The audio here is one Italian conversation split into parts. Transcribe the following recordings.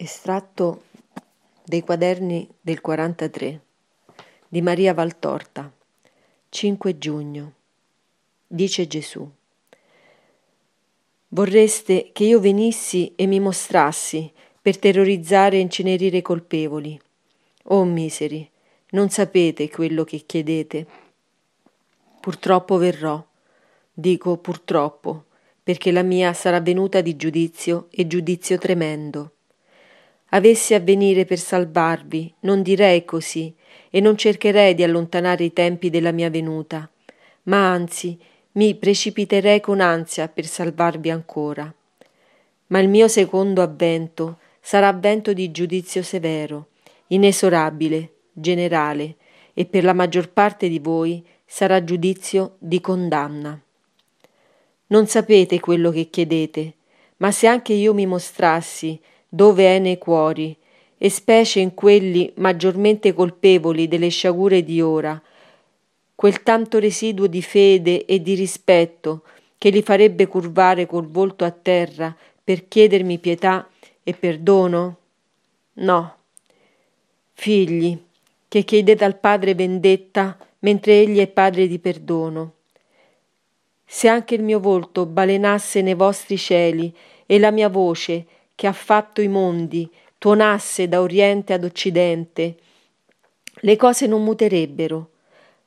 Estratto dei quaderni del 43 di Maria Valtorta 5 giugno Dice Gesù Vorreste che io venissi e mi mostrassi per terrorizzare e incenerire i colpevoli. Oh miseri, non sapete quello che chiedete. Purtroppo verrò, dico purtroppo, perché la mia sarà venuta di giudizio e giudizio tremendo avessi a venire per salvarvi, non direi così, e non cercherei di allontanare i tempi della mia venuta, ma anzi mi precipiterei con ansia per salvarvi ancora. Ma il mio secondo avvento sarà avvento di giudizio severo, inesorabile, generale, e per la maggior parte di voi sarà giudizio di condanna. Non sapete quello che chiedete, ma se anche io mi mostrassi dove è nei cuori, e specie in quelli maggiormente colpevoli delle sciagure di ora, quel tanto residuo di fede e di rispetto che li farebbe curvare col volto a terra per chiedermi pietà e perdono? No. Figli, che chiedete al Padre vendetta mentre Egli è Padre di perdono. Se anche il mio volto balenasse nei vostri cieli e la mia voce che ha fatto i mondi tuonasse da oriente ad occidente, le cose non muterebbero,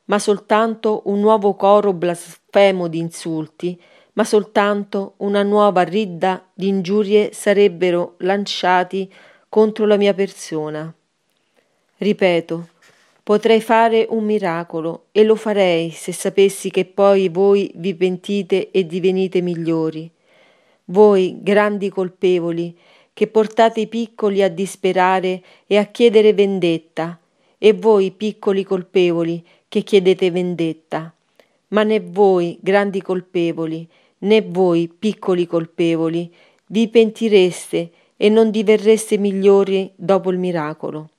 ma soltanto un nuovo coro blasfemo di insulti, ma soltanto una nuova ridda di ingiurie sarebbero lanciati contro la mia persona. Ripeto, potrei fare un miracolo e lo farei se sapessi che poi voi vi pentite e divenite migliori voi grandi colpevoli, che portate i piccoli a disperare e a chiedere vendetta, e voi piccoli colpevoli che chiedete vendetta. Ma né voi grandi colpevoli, né voi piccoli colpevoli, vi pentireste e non diverreste migliori dopo il miracolo.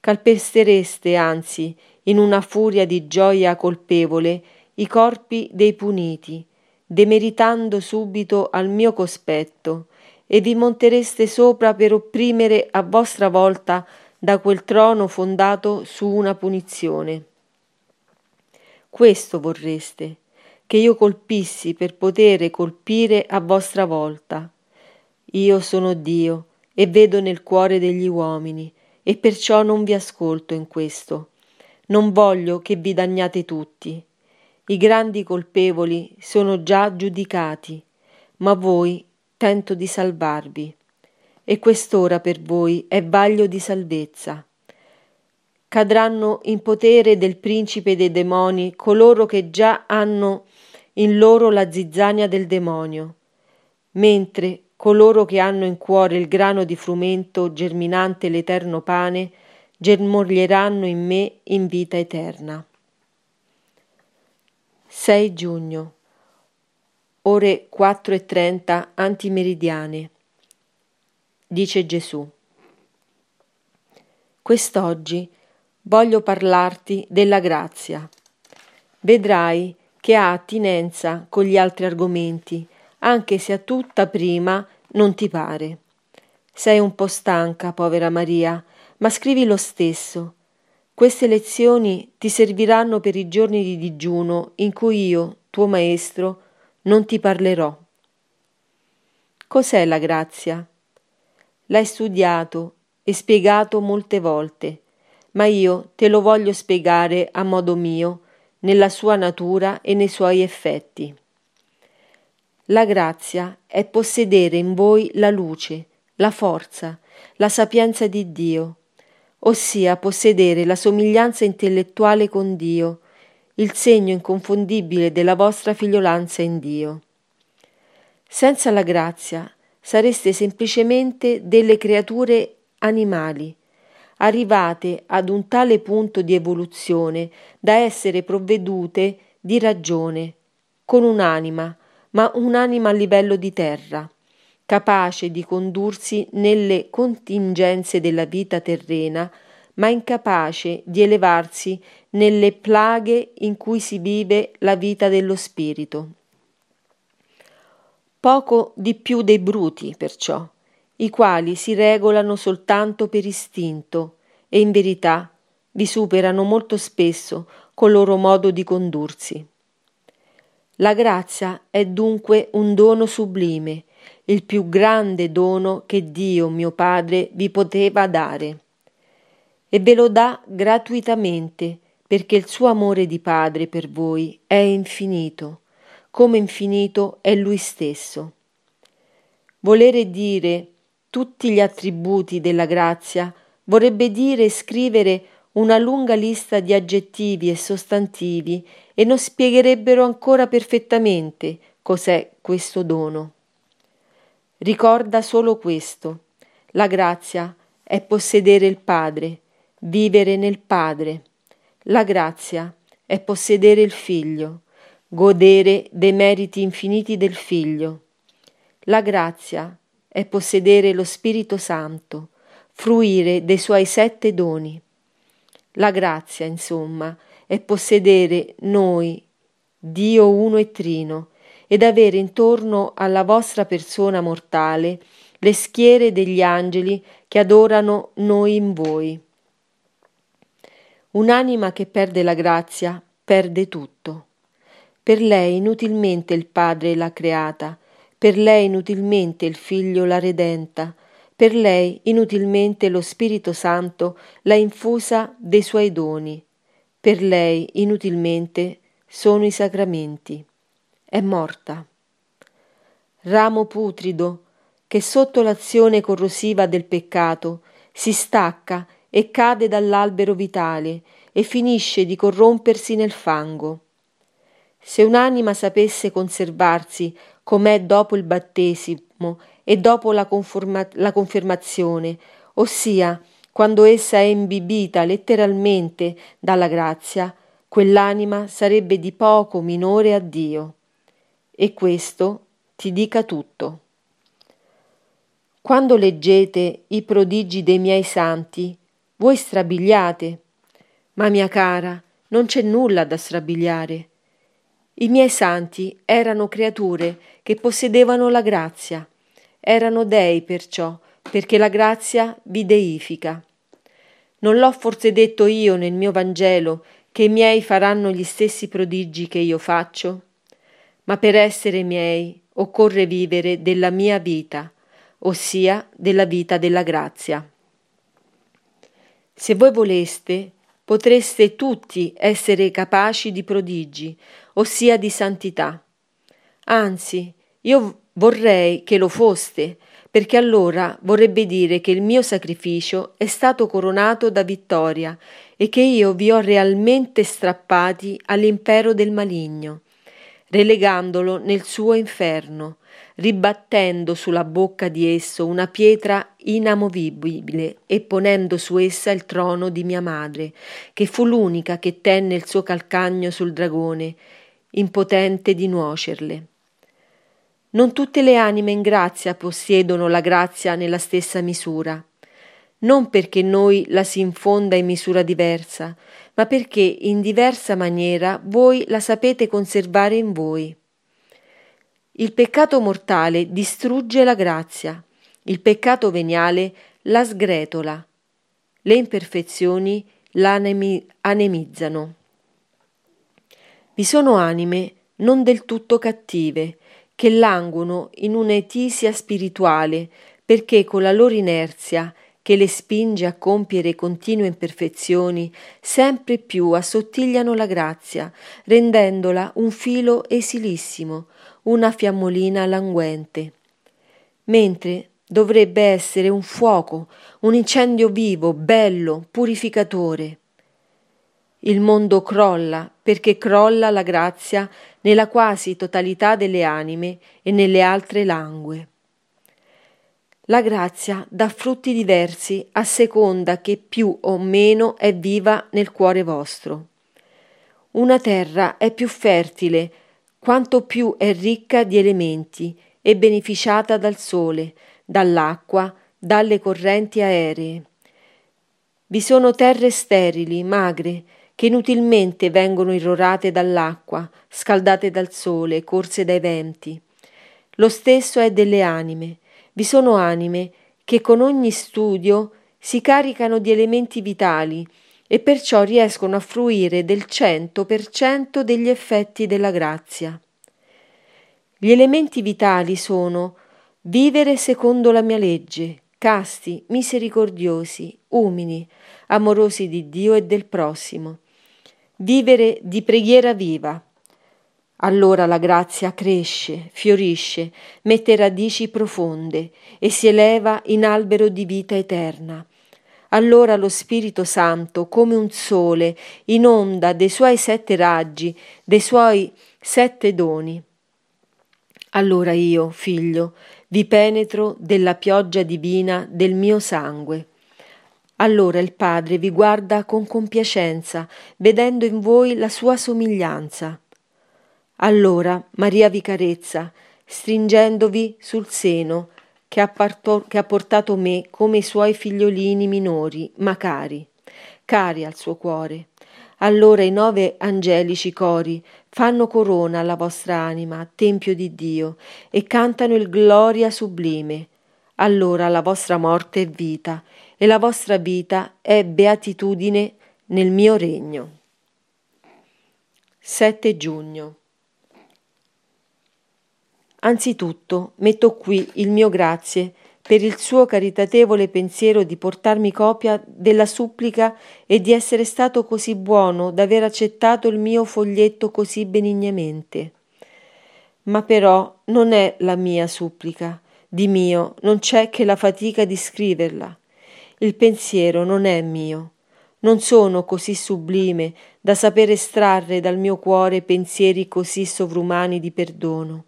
Calpestereste, anzi, in una furia di gioia colpevole, i corpi dei puniti, demeritando subito al mio cospetto, e vi montereste sopra per opprimere a vostra volta da quel trono fondato su una punizione. Questo vorreste, che io colpissi per potere colpire a vostra volta. Io sono Dio e vedo nel cuore degli uomini, e perciò non vi ascolto in questo. Non voglio che vi danniate tutti i grandi colpevoli sono già giudicati, ma voi tento di salvarvi. E quest'ora per voi è vaglio di salvezza. Cadranno in potere del principe dei demoni coloro che già hanno in loro la zizzania del demonio, mentre coloro che hanno in cuore il grano di frumento germinante l'eterno pane germoglieranno in me in vita eterna. 6 giugno, ore 4.30 antimeridiane. Dice Gesù. Quest'oggi voglio parlarti della grazia. Vedrai che ha attinenza con gli altri argomenti, anche se a tutta prima non ti pare. Sei un po' stanca, povera Maria, ma scrivi lo stesso queste lezioni ti serviranno per i giorni di digiuno in cui io, tuo maestro, non ti parlerò. Cos'è la grazia? L'hai studiato e spiegato molte volte, ma io te lo voglio spiegare a modo mio, nella sua natura e nei suoi effetti. La grazia è possedere in voi la luce, la forza, la sapienza di Dio, ossia possedere la somiglianza intellettuale con Dio, il segno inconfondibile della vostra figliolanza in Dio. Senza la grazia sareste semplicemente delle creature animali, arrivate ad un tale punto di evoluzione da essere provvedute di ragione, con un'anima, ma un'anima a livello di terra capace di condursi nelle contingenze della vita terrena, ma incapace di elevarsi nelle plaghe in cui si vive la vita dello spirito. Poco di più dei bruti, perciò, i quali si regolano soltanto per istinto e in verità vi superano molto spesso col loro modo di condursi. La grazia è dunque un dono sublime, il più grande dono che Dio mio Padre vi poteva dare. E ve lo dà gratuitamente, perché il suo amore di Padre per voi è infinito, come infinito è Lui stesso. Volere dire tutti gli attributi della grazia vorrebbe dire scrivere una lunga lista di aggettivi e sostantivi e non spiegherebbero ancora perfettamente cos'è questo dono. Ricorda solo questo. La grazia è possedere il Padre, vivere nel Padre. La grazia è possedere il Figlio, godere dei meriti infiniti del Figlio. La grazia è possedere lo Spirito Santo, fruire dei suoi sette doni. La grazia, insomma, è possedere noi, Dio uno e trino, ed avere intorno alla vostra persona mortale le schiere degli angeli che adorano noi in voi. Un'anima che perde la grazia perde tutto. Per lei inutilmente il Padre l'ha creata, per lei inutilmente il Figlio l'ha redenta, per lei inutilmente lo Spirito Santo l'ha infusa dei suoi doni, per lei inutilmente sono i sacramenti. È morta. Ramo putrido che sotto l'azione corrosiva del peccato si stacca e cade dall'albero vitale e finisce di corrompersi nel fango. Se un'anima sapesse conservarsi com'è dopo il battesimo e dopo la, conforma- la confermazione, ossia quando essa è imbibita letteralmente dalla grazia, quell'anima sarebbe di poco minore a Dio. E questo ti dica tutto. Quando leggete i prodigi dei miei santi, voi strabiliate. Ma mia cara, non c'è nulla da strabiliare. I miei santi erano creature che possedevano la grazia, erano dei perciò, perché la grazia vi deifica. Non l'ho forse detto io nel mio Vangelo che i miei faranno gli stessi prodigi che io faccio? Ma per essere miei occorre vivere della mia vita, ossia della vita della grazia. Se voi voleste, potreste tutti essere capaci di prodigi, ossia di santità. Anzi, io vorrei che lo foste, perché allora vorrebbe dire che il mio sacrificio è stato coronato da vittoria e che io vi ho realmente strappati all'impero del maligno, relegandolo nel suo inferno, ribattendo sulla bocca di esso una pietra inamovibile e ponendo su essa il trono di mia madre, che fu l'unica che tenne il suo calcagno sul dragone, impotente di nuocerle. Non tutte le anime in grazia possiedono la grazia nella stessa misura, non perché noi la si infonda in misura diversa, ma perché in diversa maniera voi la sapete conservare in voi. Il peccato mortale distrugge la grazia, il peccato veniale la sgretola, le imperfezioni la anemizzano. Vi sono anime non del tutto cattive, che languono in un'etisia spirituale, perché con la loro inerzia, che le spinge a compiere continue imperfezioni, sempre più assottigliano la grazia, rendendola un filo esilissimo, una fiammolina languente, mentre dovrebbe essere un fuoco, un incendio vivo, bello, purificatore. Il mondo crolla perché crolla la grazia nella quasi totalità delle anime e nelle altre langue. La grazia dà frutti diversi a seconda che più o meno è viva nel cuore vostro. Una terra è più fertile quanto più è ricca di elementi e beneficiata dal sole, dall'acqua, dalle correnti aeree. Vi sono terre sterili, magre, che inutilmente vengono irrorate dall'acqua, scaldate dal sole, corse dai venti. Lo stesso è delle anime. Vi sono anime che con ogni studio si caricano di elementi vitali e perciò riescono a fruire del cento per cento degli effetti della grazia. Gli elementi vitali sono vivere secondo la mia legge, casti, misericordiosi, umili, amorosi di Dio e del prossimo, vivere di preghiera viva. Allora la grazia cresce, fiorisce, mette radici profonde e si eleva in albero di vita eterna. Allora lo Spirito Santo, come un sole, inonda dei suoi sette raggi, dei suoi sette doni. Allora io, figlio, vi penetro della pioggia divina del mio sangue. Allora il Padre vi guarda con compiacenza, vedendo in voi la sua somiglianza. Allora Maria vi carezza, stringendovi sul seno, che ha, parto- che ha portato me come i suoi figliolini minori, ma cari, cari al suo cuore. Allora i nove angelici cori fanno corona alla vostra anima, tempio di Dio, e cantano il gloria sublime. Allora la vostra morte è vita, e la vostra vita è beatitudine nel mio regno. 7 giugno. Anzitutto metto qui il mio grazie per il suo caritatevole pensiero di portarmi copia della supplica e di essere stato così buono d'aver accettato il mio foglietto così benignamente. Ma però non è la mia supplica, di mio non c'è che la fatica di scriverla. Il pensiero non è mio. Non sono così sublime da saper estrarre dal mio cuore pensieri così sovrumani di perdono.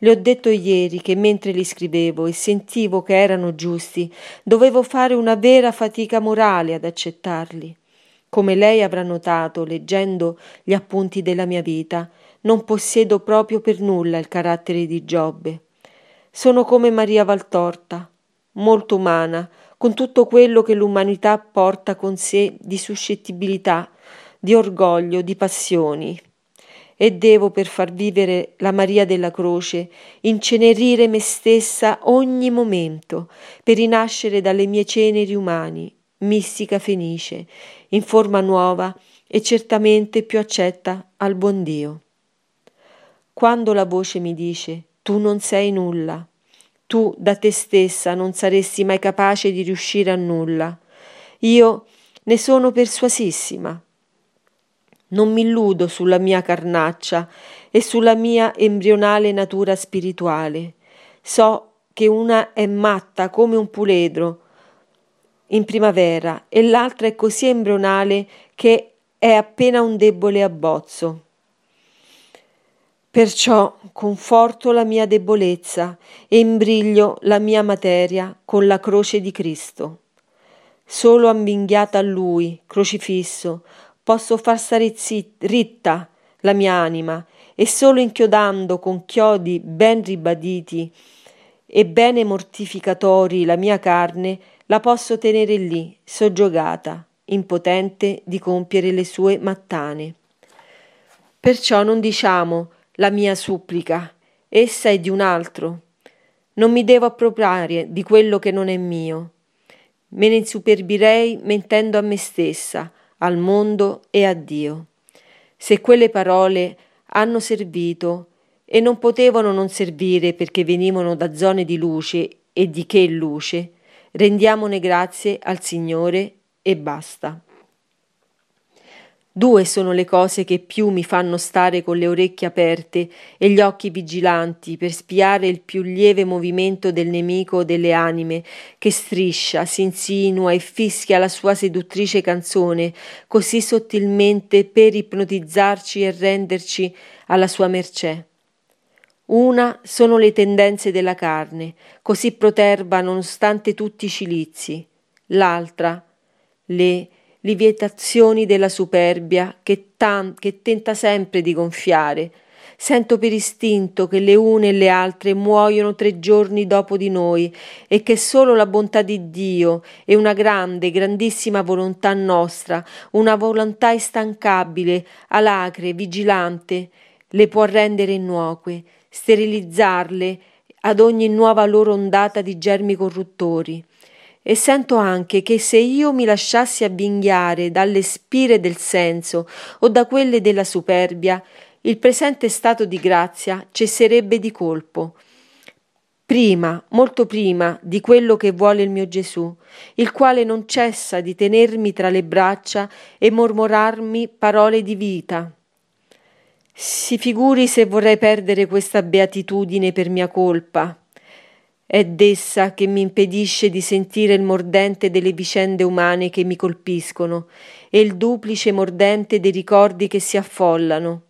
Le ho detto ieri che mentre li scrivevo e sentivo che erano giusti, dovevo fare una vera fatica morale ad accettarli. Come lei avrà notato leggendo gli appunti della mia vita, non possiedo proprio per nulla il carattere di Giobbe. Sono come Maria Valtorta, molto umana, con tutto quello che l'umanità porta con sé di suscettibilità, di orgoglio, di passioni, e devo per far vivere la Maria della Croce incenerire me stessa ogni momento per rinascere dalle mie ceneri umani, mistica fenice, in forma nuova e certamente più accetta al buon Dio. Quando la voce mi dice tu non sei nulla, tu da te stessa non saresti mai capace di riuscire a nulla, io ne sono persuasissima non mi illudo sulla mia carnaccia e sulla mia embrionale natura spirituale. So che una è matta come un puledro in primavera e l'altra è così embrionale che è appena un debole abbozzo. Perciò conforto la mia debolezza e imbriglio la mia materia con la croce di Cristo. Solo ambinghiata a Lui, crocifisso, posso far stare zit- ritta la mia anima e solo inchiodando con chiodi ben ribaditi e bene mortificatori la mia carne, la posso tenere lì, soggiogata, impotente di compiere le sue mattane. Perciò non diciamo la mia supplica, essa è di un altro. Non mi devo appropriare di quello che non è mio. Me ne insuperbirei mentendo a me stessa, al mondo e a Dio. Se quelle parole hanno servito e non potevano non servire perché venivano da zone di luce e di che luce, rendiamone grazie al Signore e basta. Due sono le cose che più mi fanno stare con le orecchie aperte e gli occhi vigilanti per spiare il più lieve movimento del nemico delle anime che striscia, si insinua e fischia la sua seduttrice canzone così sottilmente per ipnotizzarci e renderci alla sua mercé. Una sono le tendenze della carne, così proterba nonostante tutti i cilizi, l'altra le livietazioni della superbia che, tan- che tenta sempre di gonfiare. Sento per istinto che le une e le altre muoiono tre giorni dopo di noi e che solo la bontà di Dio e una grande, grandissima volontà nostra, una volontà instancabile, alacre, vigilante, le può rendere innocue, sterilizzarle ad ogni nuova loro ondata di germi corruttori. E sento anche che se io mi lasciassi avvinghiare dalle spire del senso o da quelle della superbia, il presente stato di grazia cesserebbe di colpo. Prima, molto prima di quello che vuole il mio Gesù, il quale non cessa di tenermi tra le braccia e mormorarmi parole di vita. Si figuri se vorrei perdere questa beatitudine per mia colpa. È d'essa che mi impedisce di sentire il mordente delle vicende umane che mi colpiscono e il duplice mordente dei ricordi che si affollano.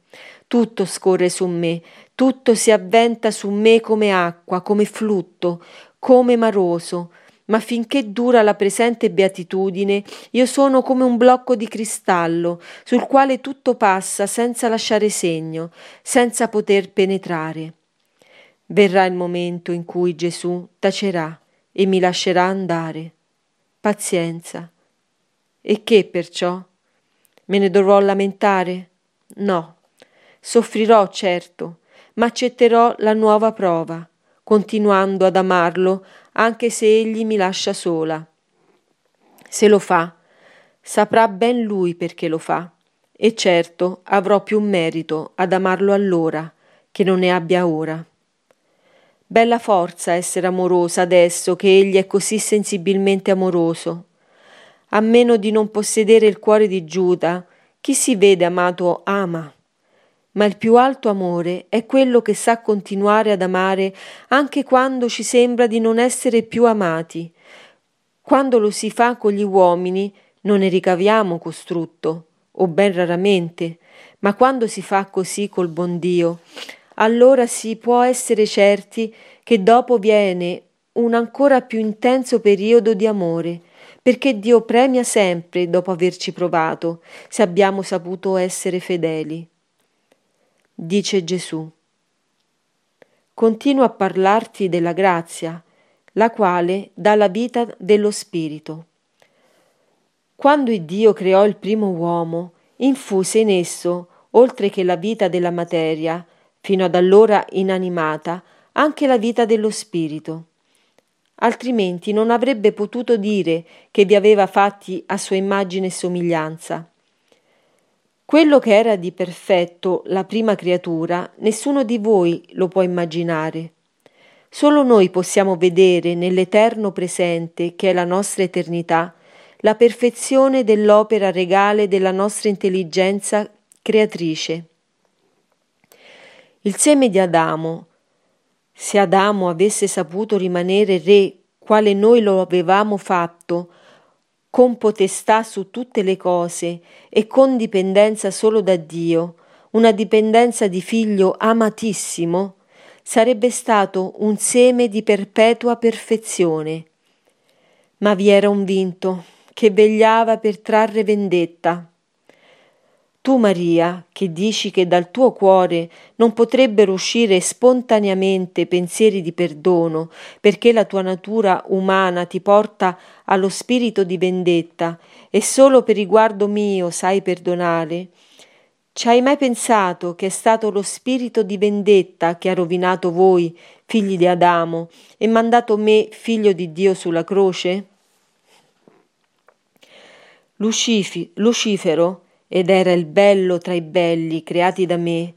Tutto scorre su me, tutto si avventa su me come acqua, come flutto, come maroso, ma finché dura la presente beatitudine, io sono come un blocco di cristallo sul quale tutto passa senza lasciare segno, senza poter penetrare. Verrà il momento in cui Gesù tacerà e mi lascerà andare. Pazienza. E che perciò? Me ne dovrò lamentare? No. Soffrirò, certo, ma accetterò la nuova prova, continuando ad amarlo anche se egli mi lascia sola. Se lo fa, saprà ben lui perché lo fa, e certo avrò più merito ad amarlo allora che non ne abbia ora. Bella forza essere amorosa adesso che egli è così sensibilmente amoroso. A meno di non possedere il cuore di Giuda, chi si vede amato ama. Ma il più alto amore è quello che sa continuare ad amare anche quando ci sembra di non essere più amati. Quando lo si fa con gli uomini non ne ricaviamo costrutto, o ben raramente, ma quando si fa così col buon Dio, allora si può essere certi che dopo viene un ancora più intenso periodo di amore, perché Dio premia sempre dopo averci provato, se abbiamo saputo essere fedeli. Dice Gesù. Continuo a parlarti della grazia, la quale dà la vita dello Spirito. Quando Dio creò il primo uomo, infuse in esso, oltre che la vita della materia, fino ad allora inanimata, anche la vita dello spirito. Altrimenti non avrebbe potuto dire che vi aveva fatti a sua immagine e somiglianza. Quello che era di perfetto la prima creatura, nessuno di voi lo può immaginare. Solo noi possiamo vedere nell'eterno presente, che è la nostra eternità, la perfezione dell'opera regale della nostra intelligenza creatrice. Il seme di Adamo, se Adamo avesse saputo rimanere re quale noi lo avevamo fatto, con potestà su tutte le cose e con dipendenza solo da Dio, una dipendenza di figlio amatissimo, sarebbe stato un seme di perpetua perfezione. Ma vi era un vinto che vegliava per trarre vendetta. Tu, Maria, che dici che dal tuo cuore non potrebbero uscire spontaneamente pensieri di perdono, perché la tua natura umana ti porta allo spirito di vendetta e solo per riguardo mio sai perdonare, ci hai mai pensato che è stato lo spirito di vendetta che ha rovinato voi, figli di Adamo, e mandato me, figlio di Dio, sulla croce? Lucifi, Lucifero, ed era il bello tra i belli creati da me,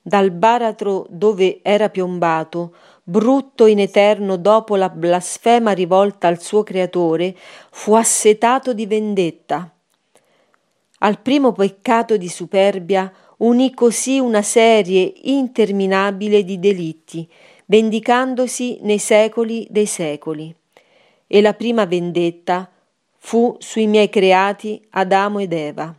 dal baratro dove era piombato, brutto in eterno dopo la blasfema rivolta al suo creatore, fu assetato di vendetta. Al primo peccato di superbia unì così una serie interminabile di delitti, vendicandosi nei secoli dei secoli. E la prima vendetta fu sui miei creati Adamo ed Eva.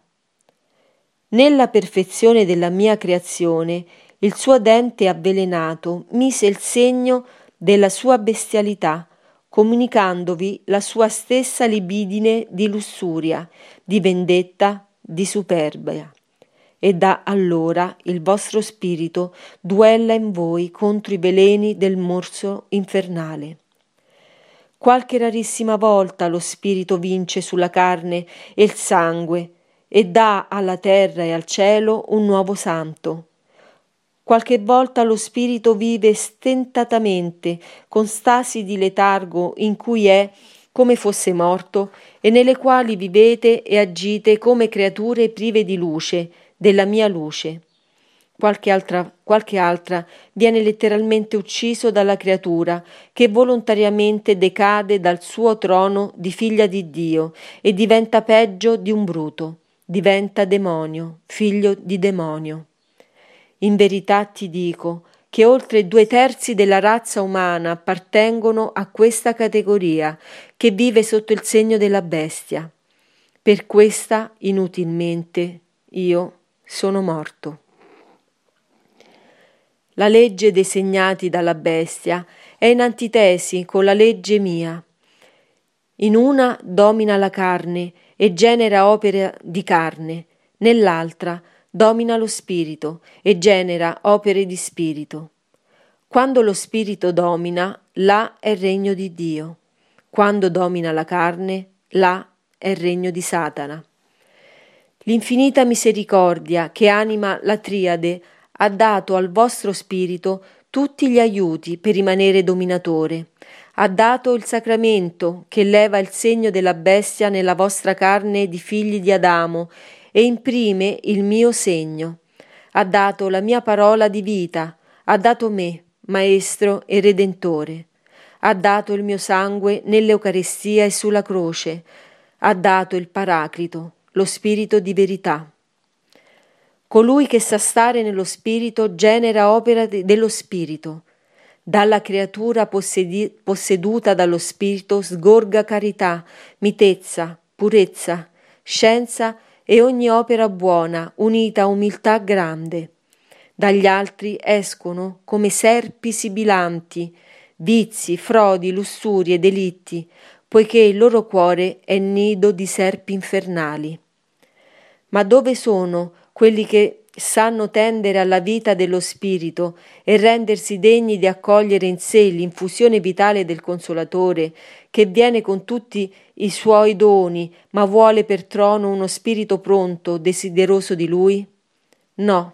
Nella perfezione della mia creazione, il suo dente avvelenato mise il segno della sua bestialità, comunicandovi la sua stessa libidine di lussuria, di vendetta, di superbia. E da allora il vostro spirito duella in voi contro i veleni del morso infernale. Qualche rarissima volta lo spirito vince sulla carne e il sangue, e dà alla terra e al cielo un nuovo santo. Qualche volta lo spirito vive stentatamente, con stasi di letargo in cui è come fosse morto, e nelle quali vivete e agite come creature prive di luce, della mia luce. Qualche altra, qualche altra viene letteralmente ucciso dalla creatura che volontariamente decade dal suo trono di figlia di Dio e diventa peggio di un bruto, diventa demonio, figlio di demonio. In verità ti dico che oltre due terzi della razza umana appartengono a questa categoria che vive sotto il segno della bestia. Per questa, inutilmente, io sono morto. La legge dei segnati dalla bestia è in antitesi con la legge mia. In una domina la carne e genera opere di carne, nell'altra domina lo spirito e genera opere di spirito. Quando lo spirito domina, là è regno di Dio. Quando domina la carne, là è regno di Satana. L'infinita misericordia che anima la triade ha dato al vostro spirito tutti gli aiuti per rimanere dominatore. Ha dato il sacramento che leva il segno della bestia nella vostra carne di figli di Adamo e imprime il mio segno. Ha dato la mia parola di vita, ha dato me, Maestro e Redentore. Ha dato il mio sangue nell'Eucarestia e sulla croce. Ha dato il Paraclito, lo Spirito di verità. Colui che sa stare nello Spirito genera opera de- dello Spirito. Dalla creatura possedi- posseduta dallo Spirito sgorga carità, mitezza, purezza, scienza e ogni opera buona unita a umiltà grande. Dagli altri escono come serpi sibilanti, vizi, frodi, lussurie, delitti, poiché il loro cuore è nido di serpi infernali. Ma dove sono quelli che sanno tendere alla vita dello Spirito e rendersi degni di accogliere in sé l'infusione vitale del Consolatore, che viene con tutti i suoi doni, ma vuole per trono uno spirito pronto, desideroso di lui? No,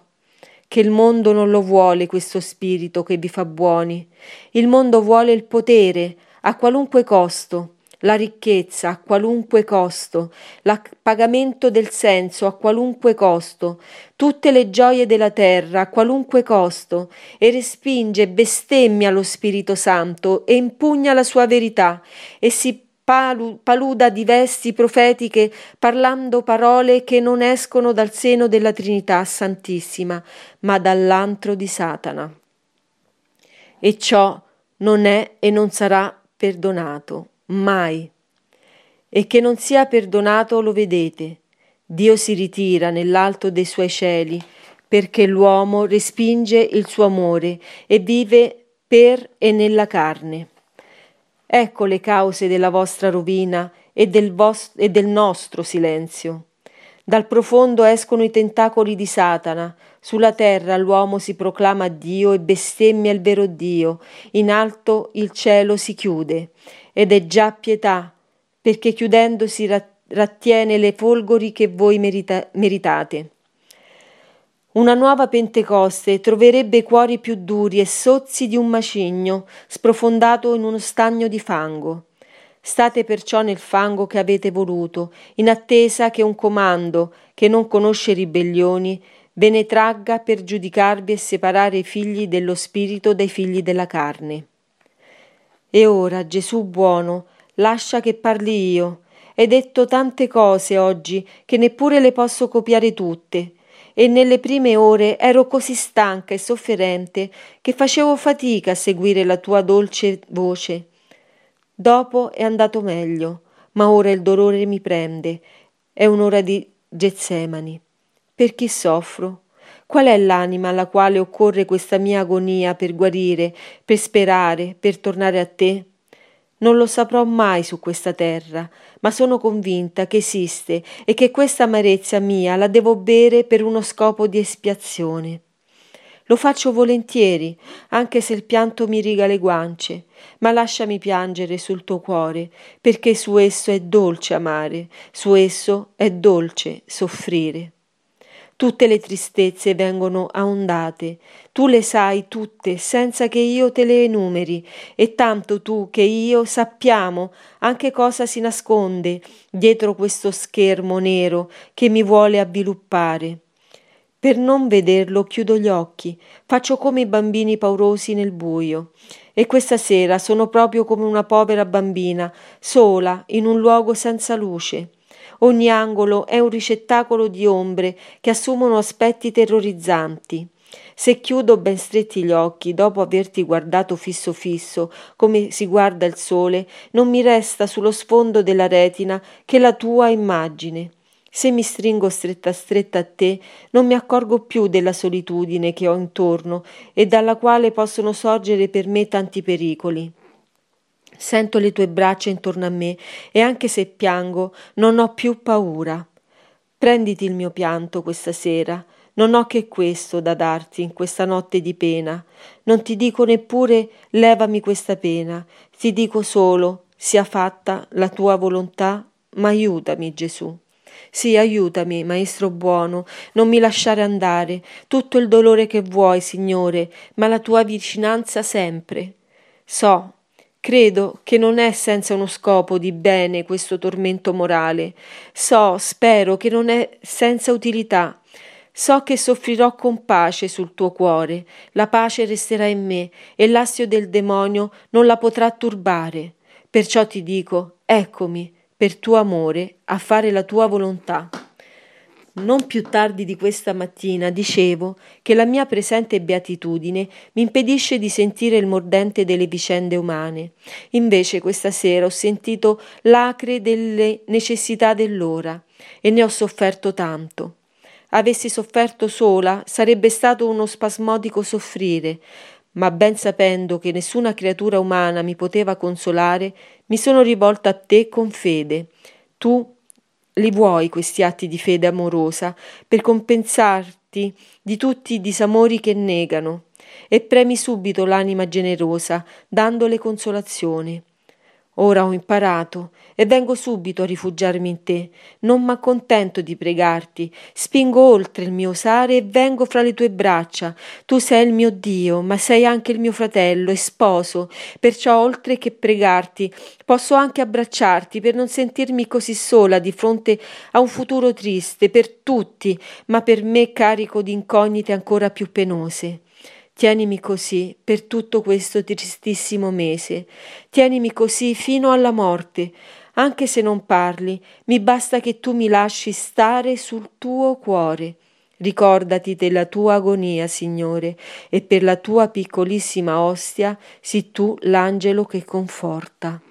che il mondo non lo vuole questo spirito che vi fa buoni. Il mondo vuole il potere, a qualunque costo, la ricchezza a qualunque costo, l'appagamento del senso a qualunque costo, tutte le gioie della terra a qualunque costo, e respinge bestemmia lo Spirito Santo e impugna la sua verità e si paluda di vesti profetiche parlando parole che non escono dal seno della Trinità Santissima, ma dall'antro di Satana. E ciò non è e non sarà perdonato mai. E che non sia perdonato lo vedete. Dio si ritira nell'alto dei suoi cieli, perché l'uomo respinge il suo amore e vive per e nella carne. Ecco le cause della vostra rovina e del, vos- e del nostro silenzio. Dal profondo escono i tentacoli di Satana, sulla terra l'uomo si proclama Dio e bestemmia il vero Dio, in alto il cielo si chiude ed è già pietà, perché chiudendosi rattiene le folgori che voi merita- meritate. Una nuova Pentecoste troverebbe cuori più duri e sozzi di un macigno, sprofondato in uno stagno di fango. State perciò nel fango che avete voluto, in attesa che un comando, che non conosce ribellioni, ve ne tragga per giudicarvi e separare i figli dello spirito dai figli della carne. E ora, Gesù buono, lascia che parli io. Hai detto tante cose oggi che neppure le posso copiare tutte. E nelle prime ore ero così stanca e sofferente che facevo fatica a seguire la tua dolce voce. Dopo è andato meglio, ma ora il dolore mi prende. È un'ora di Getsemani. Per chi soffro? Qual è l'anima alla quale occorre questa mia agonia per guarire, per sperare, per tornare a te? Non lo saprò mai su questa terra, ma sono convinta che esiste e che questa amarezza mia la devo bere per uno scopo di espiazione. Lo faccio volentieri, anche se il pianto mi riga le guance, ma lasciami piangere sul tuo cuore, perché su esso è dolce amare, su esso è dolce soffrire. Tutte le tristezze vengono a ondate, tu le sai tutte senza che io te le enumeri, e tanto tu che io sappiamo anche cosa si nasconde dietro questo schermo nero che mi vuole avviluppare. Per non vederlo chiudo gli occhi, faccio come i bambini paurosi nel buio. E questa sera sono proprio come una povera bambina, sola, in un luogo senza luce. Ogni angolo è un ricettacolo di ombre che assumono aspetti terrorizzanti. Se chiudo ben stretti gli occhi, dopo averti guardato fisso fisso, come si guarda il sole, non mi resta sullo sfondo della retina che la tua immagine. Se mi stringo stretta stretta a te, non mi accorgo più della solitudine che ho intorno e dalla quale possono sorgere per me tanti pericoli. Sento le tue braccia intorno a me e anche se piango non ho più paura. Prenditi il mio pianto questa sera. Non ho che questo da darti in questa notte di pena. Non ti dico neppure levami questa pena, ti dico solo sia fatta la tua volontà, ma aiutami Gesù. Sì, aiutami, maestro buono, non mi lasciare andare, tutto il dolore che vuoi, Signore, ma la tua vicinanza sempre. So, credo che non è senza uno scopo di bene questo tormento morale. So, spero che non è senza utilità. So che soffrirò con pace sul tuo cuore, la pace resterà in me e l'astio del demonio non la potrà turbare. Perciò ti dico, eccomi, per tuo amore, a fare la tua volontà. Non più tardi di questa mattina dicevo che la mia presente beatitudine mi impedisce di sentire il mordente delle vicende umane. Invece questa sera ho sentito l'acre delle necessità dell'ora e ne ho sofferto tanto. Avessi sofferto sola sarebbe stato uno spasmodico soffrire, ma ben sapendo che nessuna creatura umana mi poteva consolare, mi sono rivolta a te con fede. Tu li vuoi questi atti di fede amorosa per compensarti di tutti i disamori che negano, e premi subito l'anima generosa, dandole consolazione. Ora ho imparato e vengo subito a rifugiarmi in te. Non m'accontento di pregarti, spingo oltre il mio osare e vengo fra le tue braccia. Tu sei il mio Dio, ma sei anche il mio fratello e sposo, perciò oltre che pregarti, posso anche abbracciarti per non sentirmi così sola di fronte a un futuro triste per tutti, ma per me carico di incognite ancora più penose. Tienimi così per tutto questo tristissimo mese, tienimi così fino alla morte, anche se non parli, mi basta che tu mi lasci stare sul tuo cuore. Ricordati della tua agonia, Signore, e per la tua piccolissima ostia sii tu l'angelo che conforta.